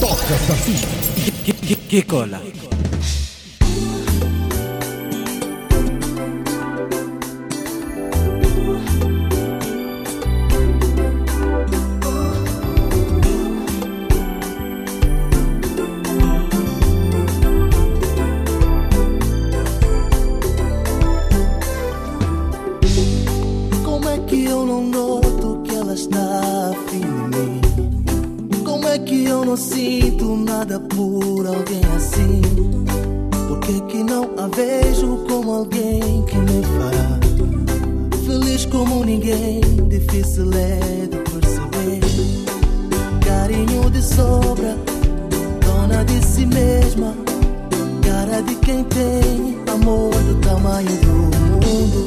Toca, Safi. Que, que, que cola. sinto nada por alguém assim. Por que, que não a vejo como alguém que me fará feliz como ninguém? Difícil é de perceber. Carinho de sobra, dona de si mesma, cara de quem tem amor do tamanho do mundo.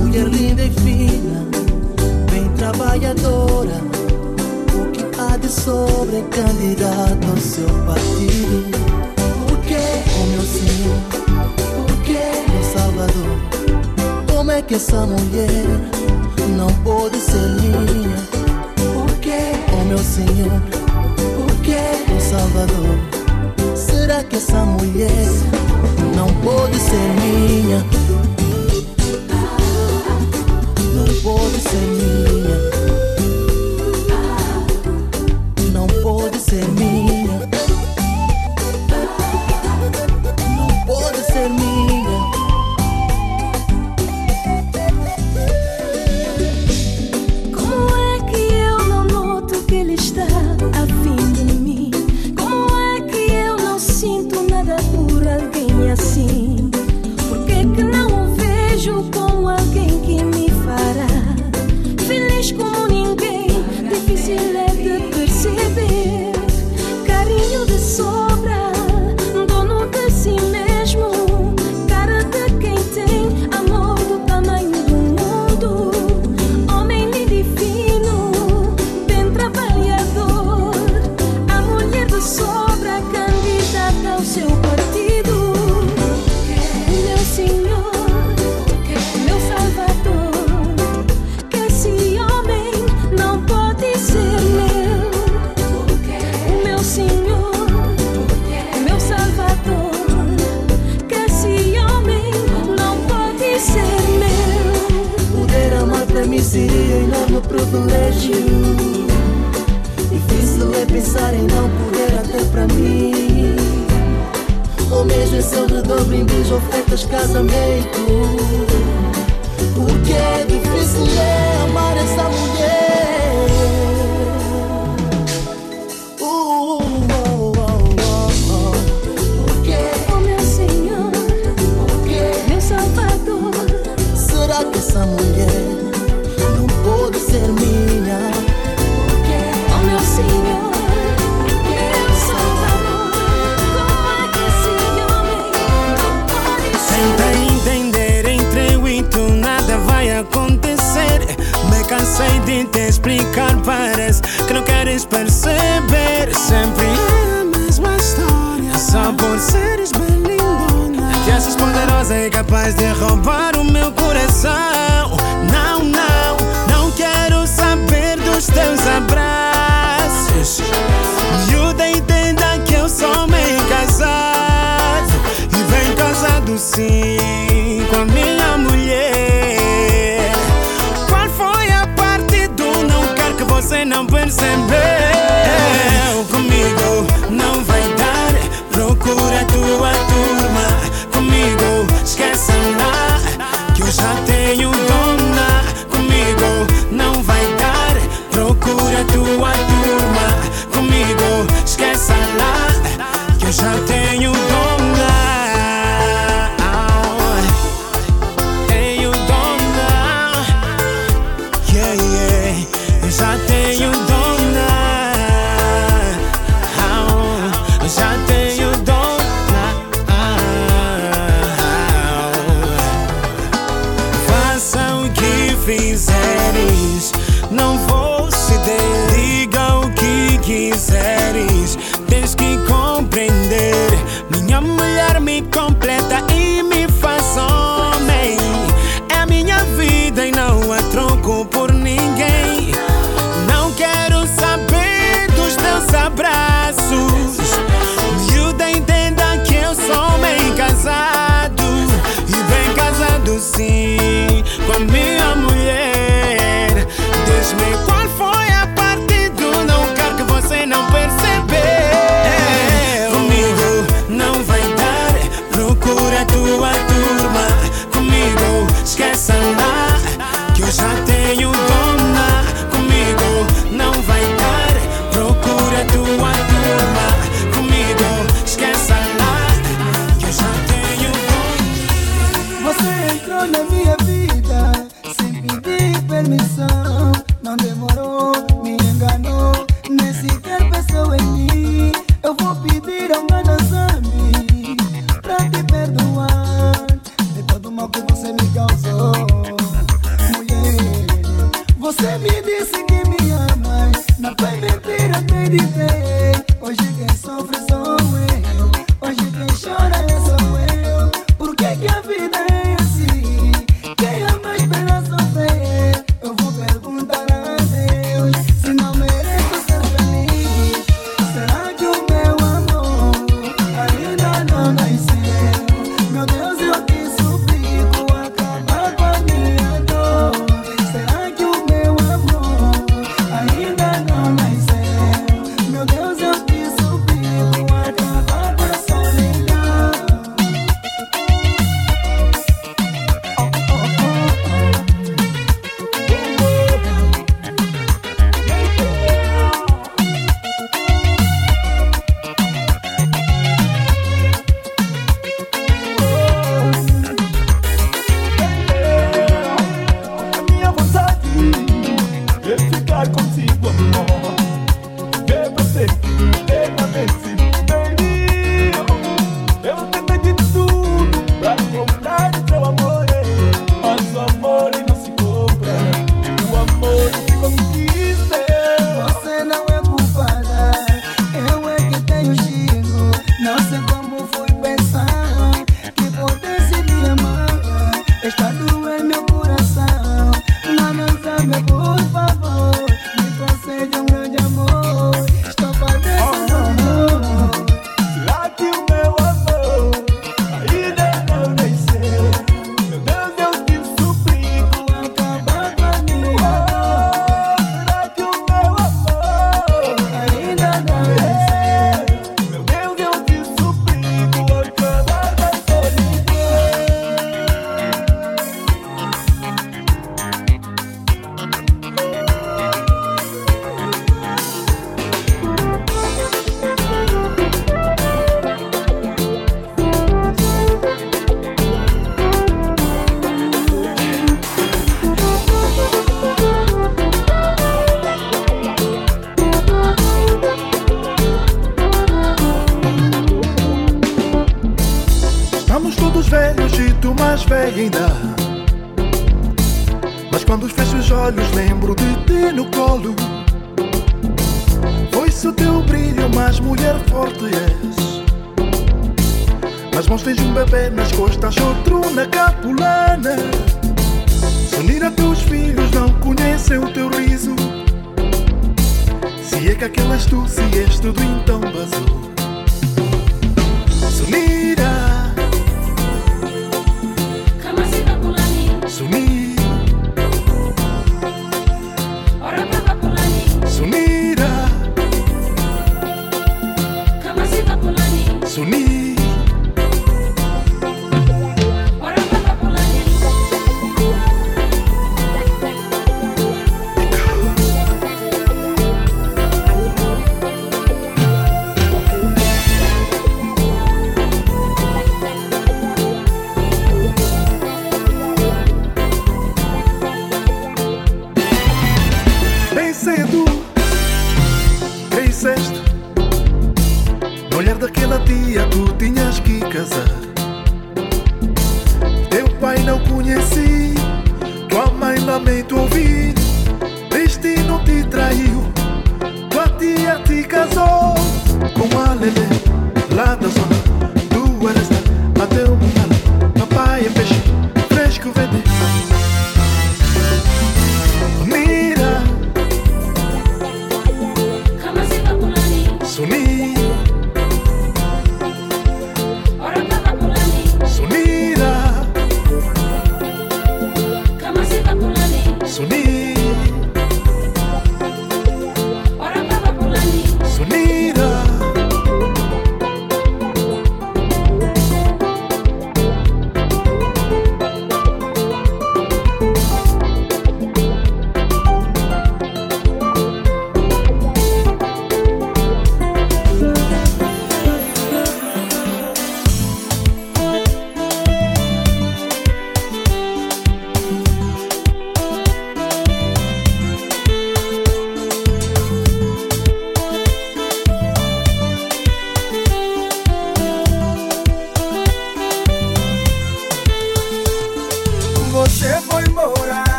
Mulher linda e fina, bem trabalhadora vontade sobre candidato ao seu partido. Por que, o meu senhor? Por que, meu salvador? Como é que essa mulher não pode ser minha? Por que, o meu senhor? Por que, meu salvador? Será que essa mulher não pode ser minha?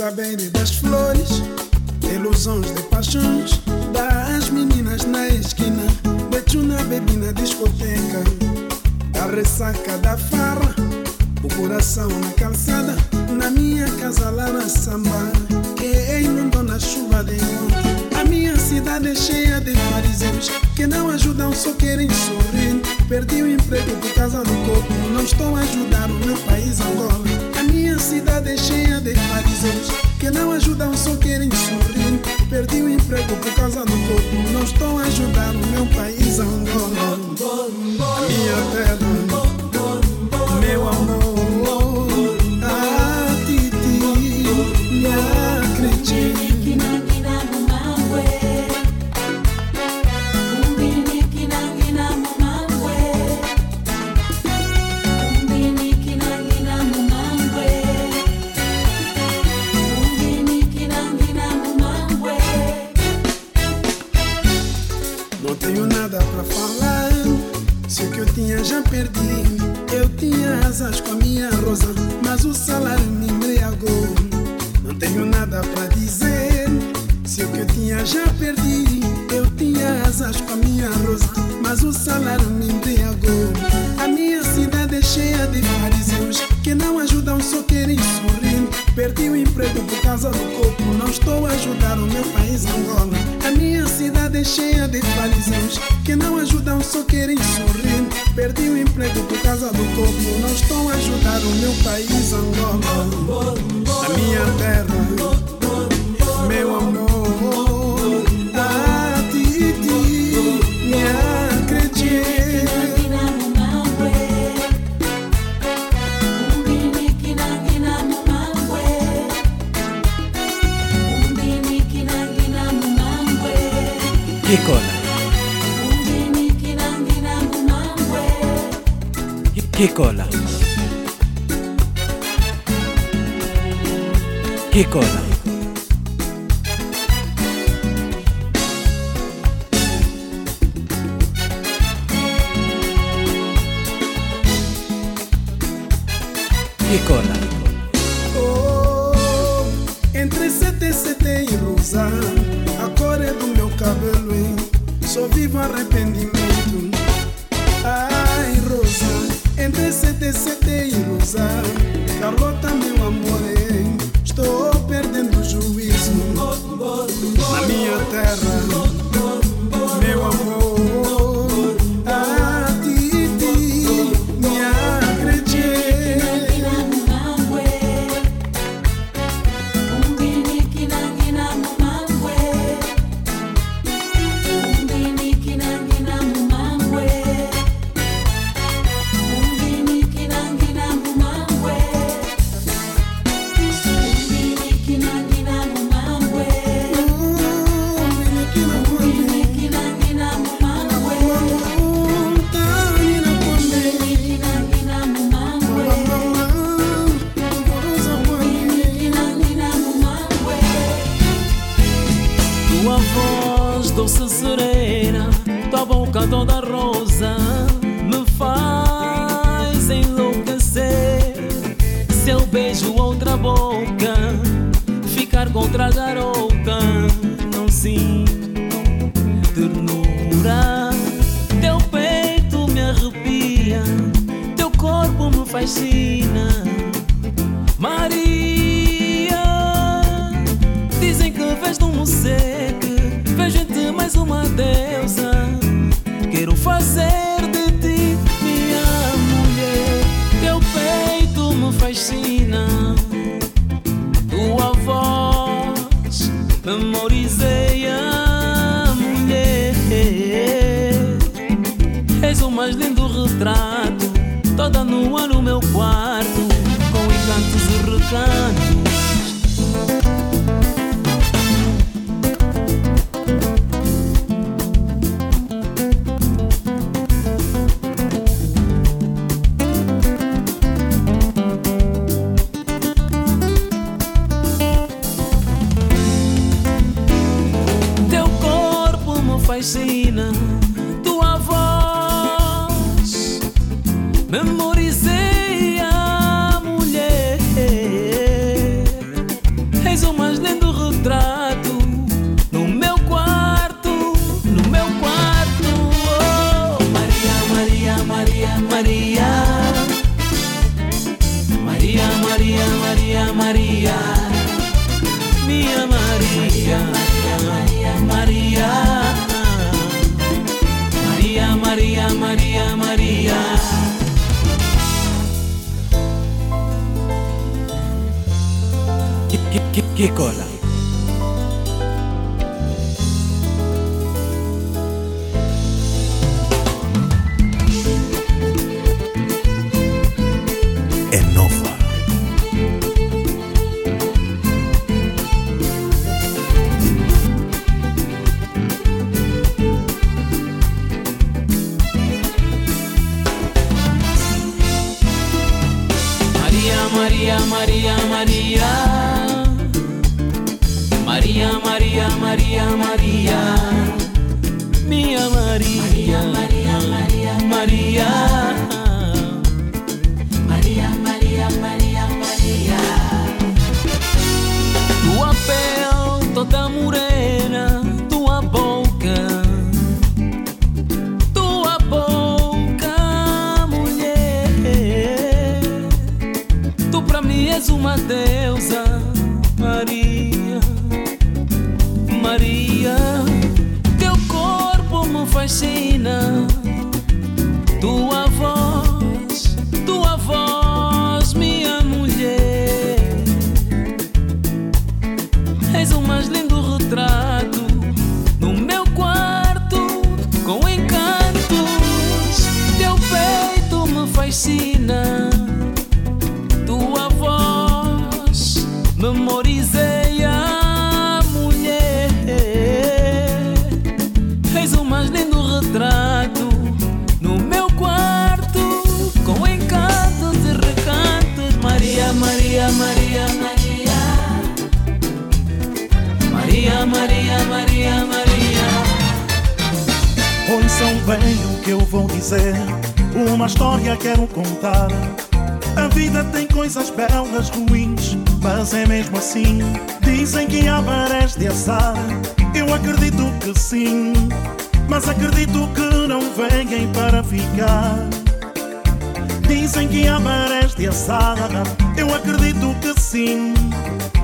saberem das flores, ilusões de paixões, das meninas na esquina, beijo na bebida discoteca, da ressaca da farra, o coração na calçada, na minha casa lá na samba, que inundou na chuva de ontem. A minha cidade é cheia de fariseus que não ajudam, só querem sorrir. Perdi o emprego por causa do corpo, não estou a ajudar o meu país agora, A minha cidade é cheia que não ajudam, só querem sorrir. Perdi o emprego por causa do corpo, não estou ajudando o meu país Angola. A minha terra, meu amor, a titi, me acredite. Kikola. Kikola. Corpo me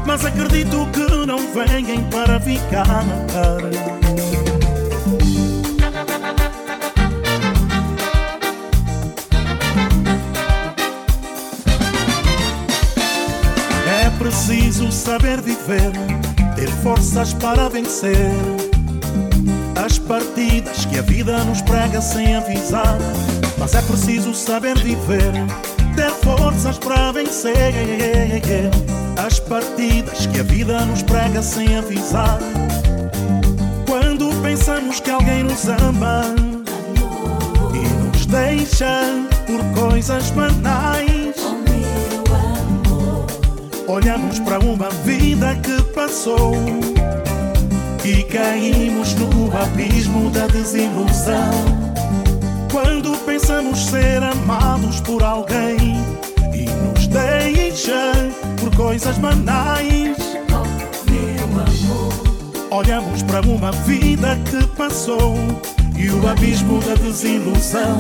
mas acredito que não venham para ficar. É preciso saber viver, ter forças para vencer. As partidas que a vida nos prega sem avisar. Mas é preciso saber viver, ter forças para vencer. As partidas que a vida nos prega sem avisar. Quando pensamos que alguém nos ama e nos deixa por coisas banais. Olhamos para uma vida que passou e caímos no abismo da desilusão. Quando pensamos ser amados por alguém e nos deixa por coisas banais. Olhamos para uma vida que passou e o abismo da desilusão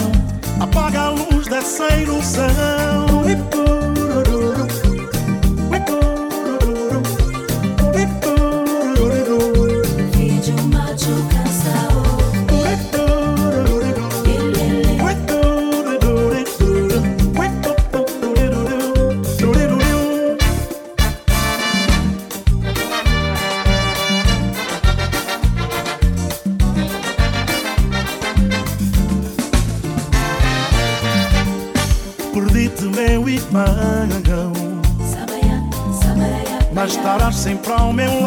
apaga a luz dessa ilusão. Sempre ao meu lado.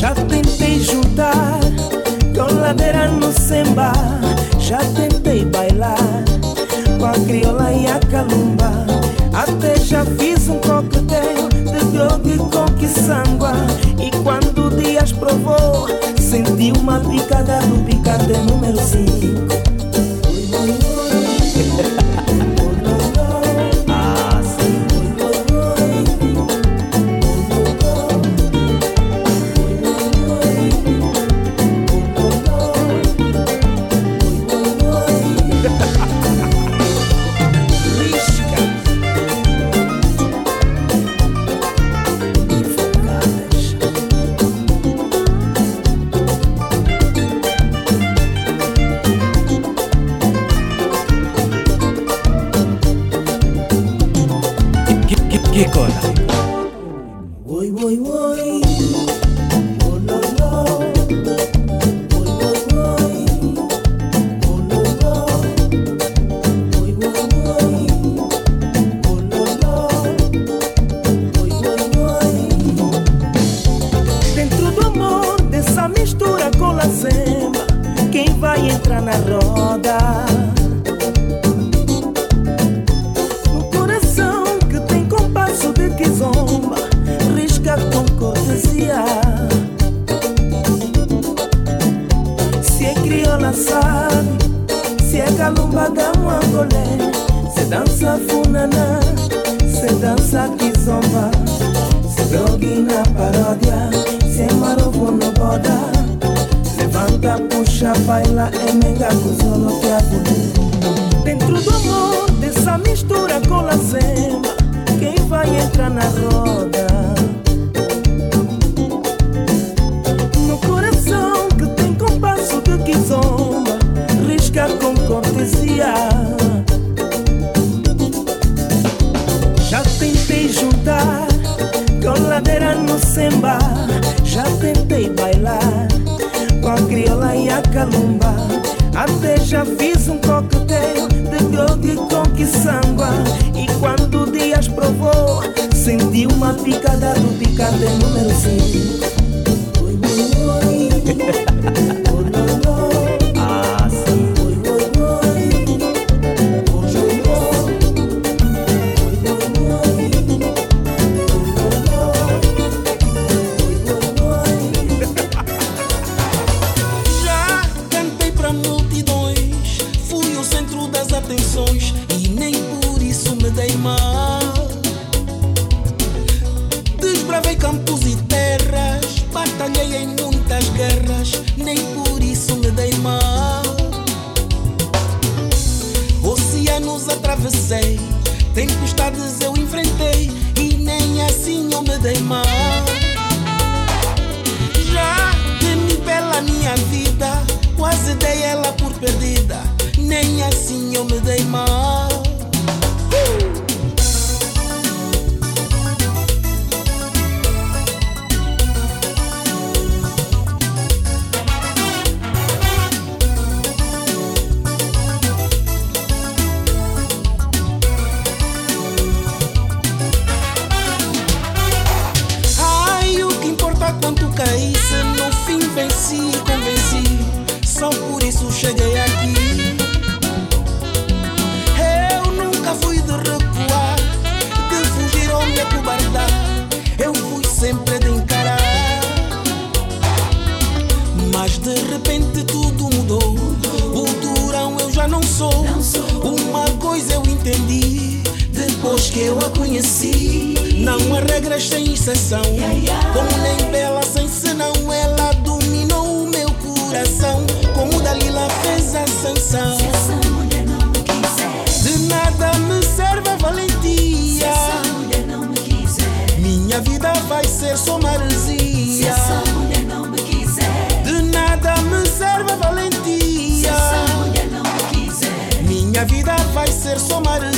Já tentei juntar com ladeira no semba Já tentei bailar com a crioula e a calumba. Até já fiz um coquetel de droga com quiçangua E quando Dias provou Senti uma picada do picante número 5 dança Se dança kizomba. Se drogue na paródia Se é marovo no boda. Levanta, puxa, baila É menga com solo que a voodoo Dentro do amor, dessa mistura com a Quem vai entrar na roda? No coração que tem compasso de kizomba Risca com cortesia ladeira no semba Já tentei bailar com a crioula e a calumba. Até já fiz um coquetel de droga com quiçangua E quando o Dias provou Senti uma picada do picante número 5 Oi, oi, oi e nem por isso me dei mal. Desbravei campos e terras, batalhei em muitas guerras, nem por isso me dei mal. Oceanos atravessei, tempestades eu enfrentei e nem assim eu me dei mal. Já temi pela minha vida, quase dei ela por perdida. Nem assim eu me dei mal. Como nem bela sem senão, ela dominou o meu coração. Como Dalila fez a sanção. De nada me serve a valentia. Minha vida vai ser só maresia. De nada me serve a valentia. Minha vida vai ser só maresia.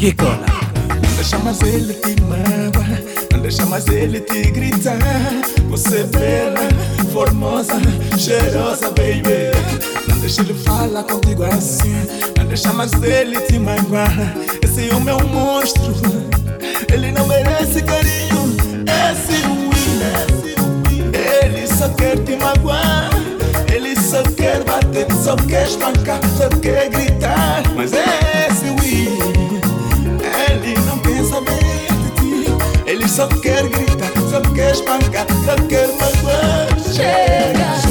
Não Deixa mais ele te mama Deixa mais ele te gritar Você é bela, formosa, cheirosa, baby. Não deixa ele falar contigo assim Não deixa mais ele te magoar Esse homem é um monstro. Ele não merece carinho Esse é ruim Ele só quer te magoar. Ele só quer bater, só quer espancar Só quer gritar. Mas é Só quer gritar, só quer espancar, só quer magoar. Chega!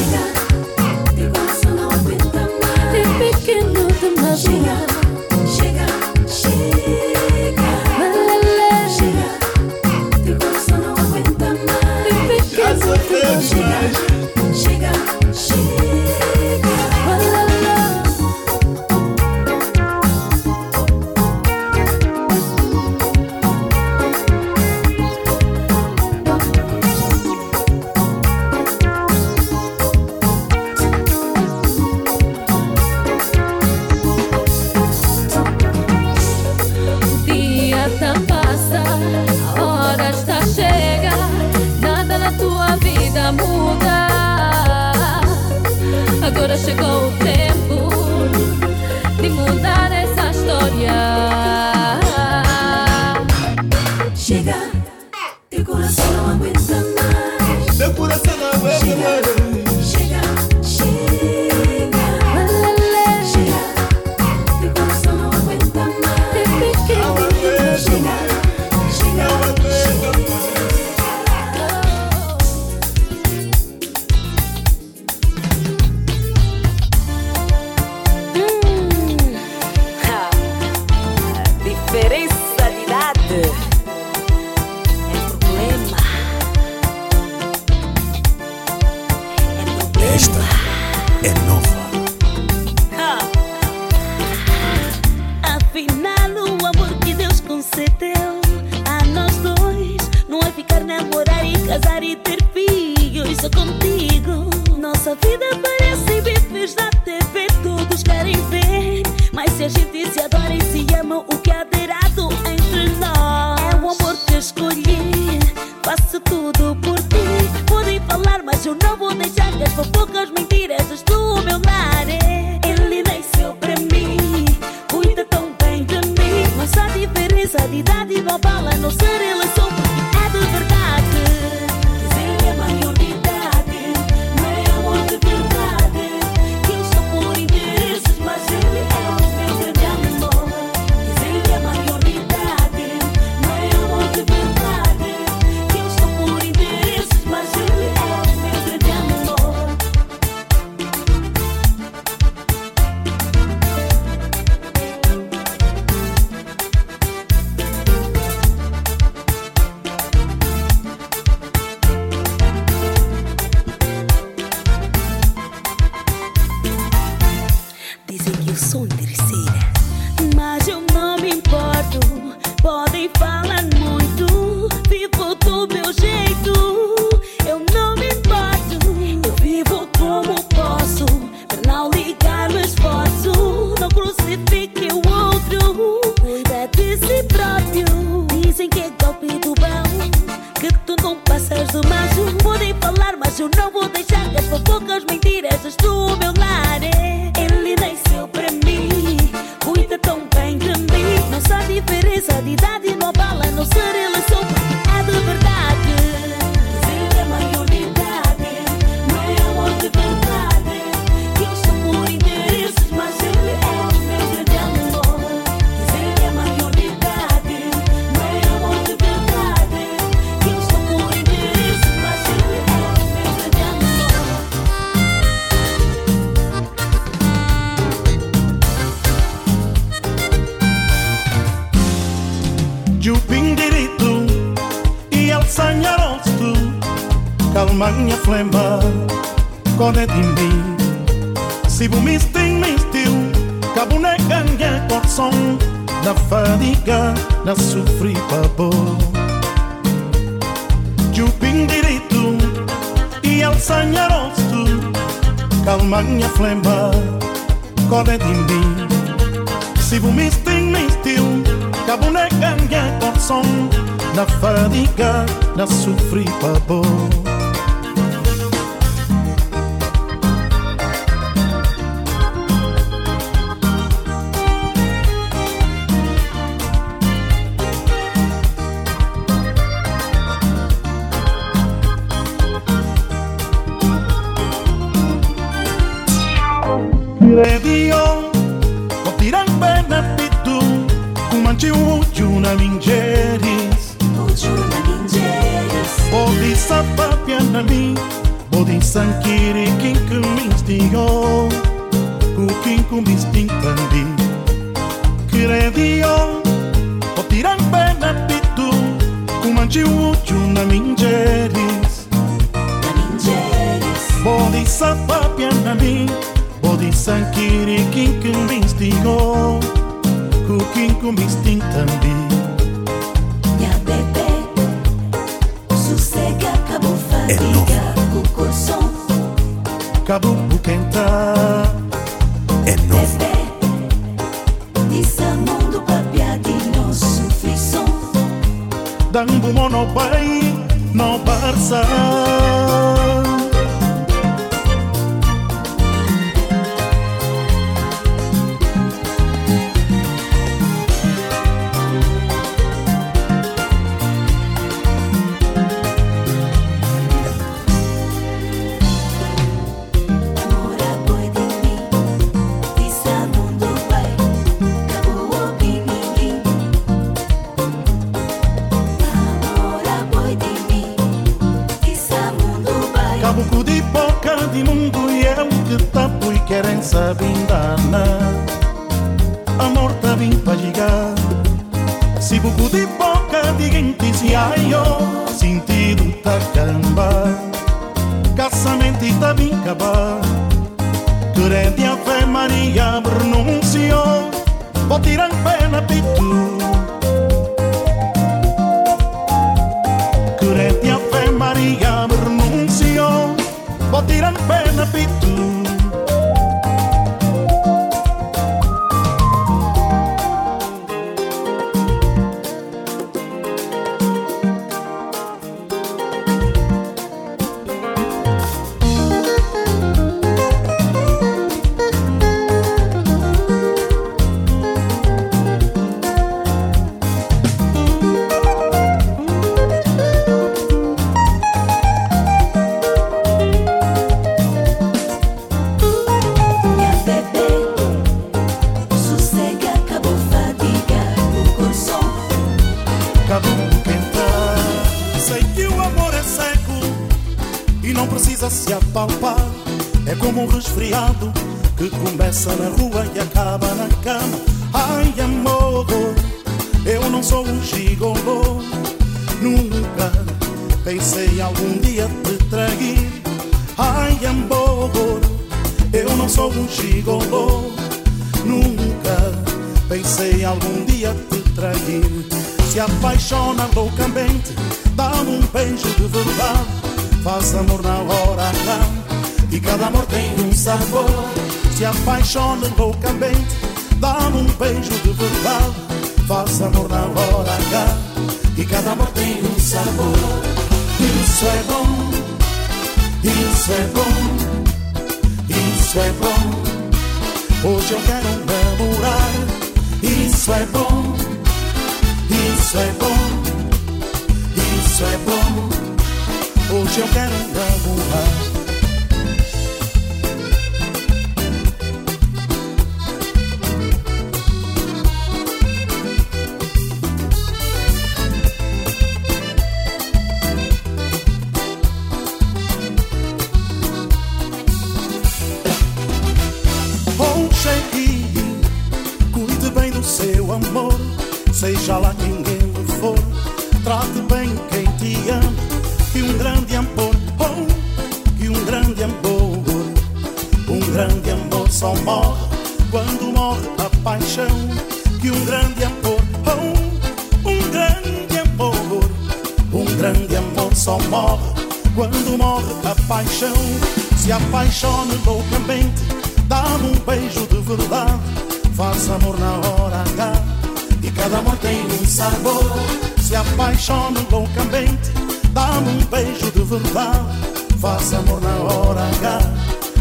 Na fadiga Na sofri pavor. Jupim direito e el sanharosto Calmanha flema Code de mim. Se bu misting mistiu Cabune ganha coração Na fadiga Na sofri pavor mí Bodhisankiri kinkum instio Kukinkum instinctandi bena pitu, benapitu Kumanchi uchu na minjeris Na minjeris Bodhisattva pianami Bodhisankiri kinkum instio Kukinkum instinctandi Kabubu Kenta é novo. Dambu mono pai, no barça. acabar. Crede Ave Maria pronunció, vou tirar pena pitu. Crede Ave Maria pronunció, vou tirar pena pitu. Na hora H E cada amor tem um sabor. Se apaixona loucamente Dá-me um beijo de verdade. Faz amor na hora H E cada amor tem um sabor. Isso é bom Isso é bom Isso é bom. Hoje eu quero namorar Isso é bom Isso é bom Isso é bom Hoje eu quero namorar beijo de verdade, faz amor na hora H.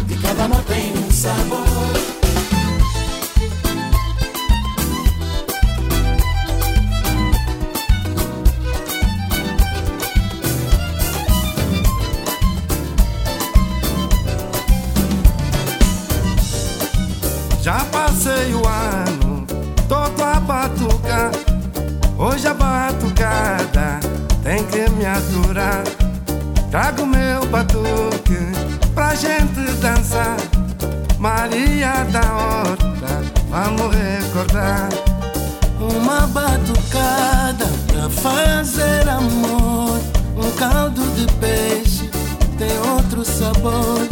E cada amor tem um sabor. Maria da Horta, vamos recordar. Uma batucada pra fazer amor. Um caldo de peixe tem outro sabor.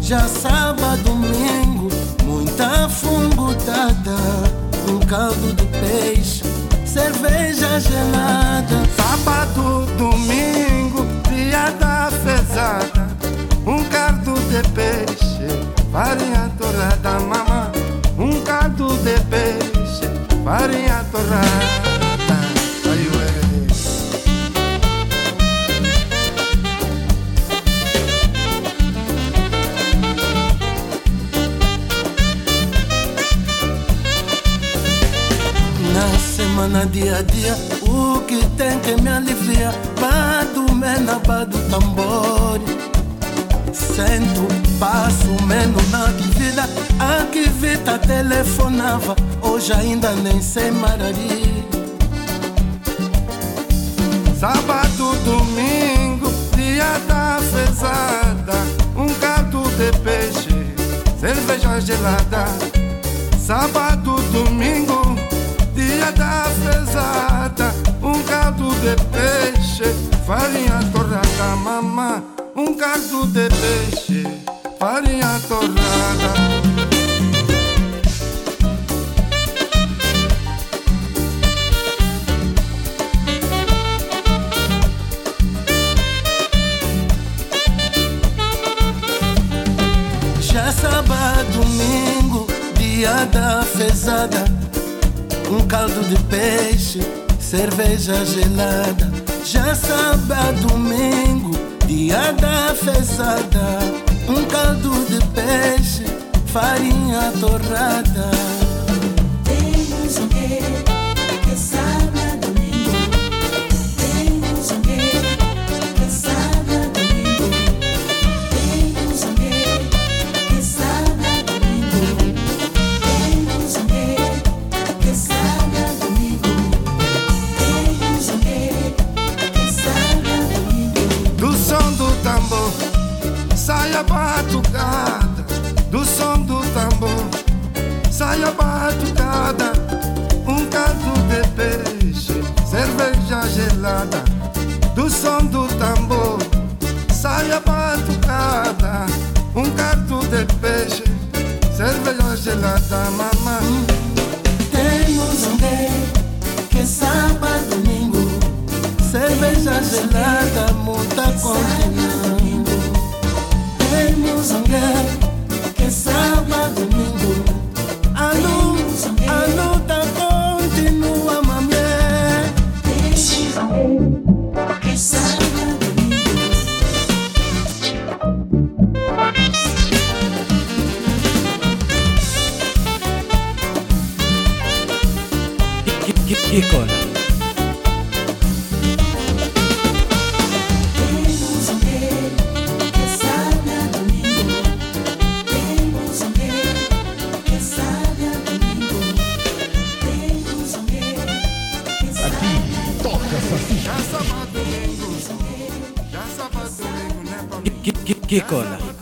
Já sábado, domingo, muita fungutada. Um caldo de peixe, cerveja gelada. Sábado, domingo, dia da fezada. Um caldo de peixe, farinha torrada, mamã. Um caldo de peixe, farinha torrada. Semana, dia a dia, o que tem que me alivia? Bado, mena, bado, tambor. Sento, passo menos na vida. A que Vita telefonava, hoje ainda nem sei marari. Sábado, domingo, dia da fezada. Um caldo de peixe, cerveja gelada. Sábado, domingo, dia da fezada. Um caldo de peixe, farinha torrada, mamã. Um caldo de peixe, farinha torrada. Já sábado, domingo, dia da fezada. Um caldo de peixe, cerveja gelada. Já sábado, domingo, dia da fezada. Um caldo de peixe, farinha torrada. Temos um rei Do som do tambor sai a batucada. Um caldo de peixe, cerveja gelada, mamãe. Temos um rei que sábado, domingo, cerveja gelada, muita continua. Temos um rei Já sábado,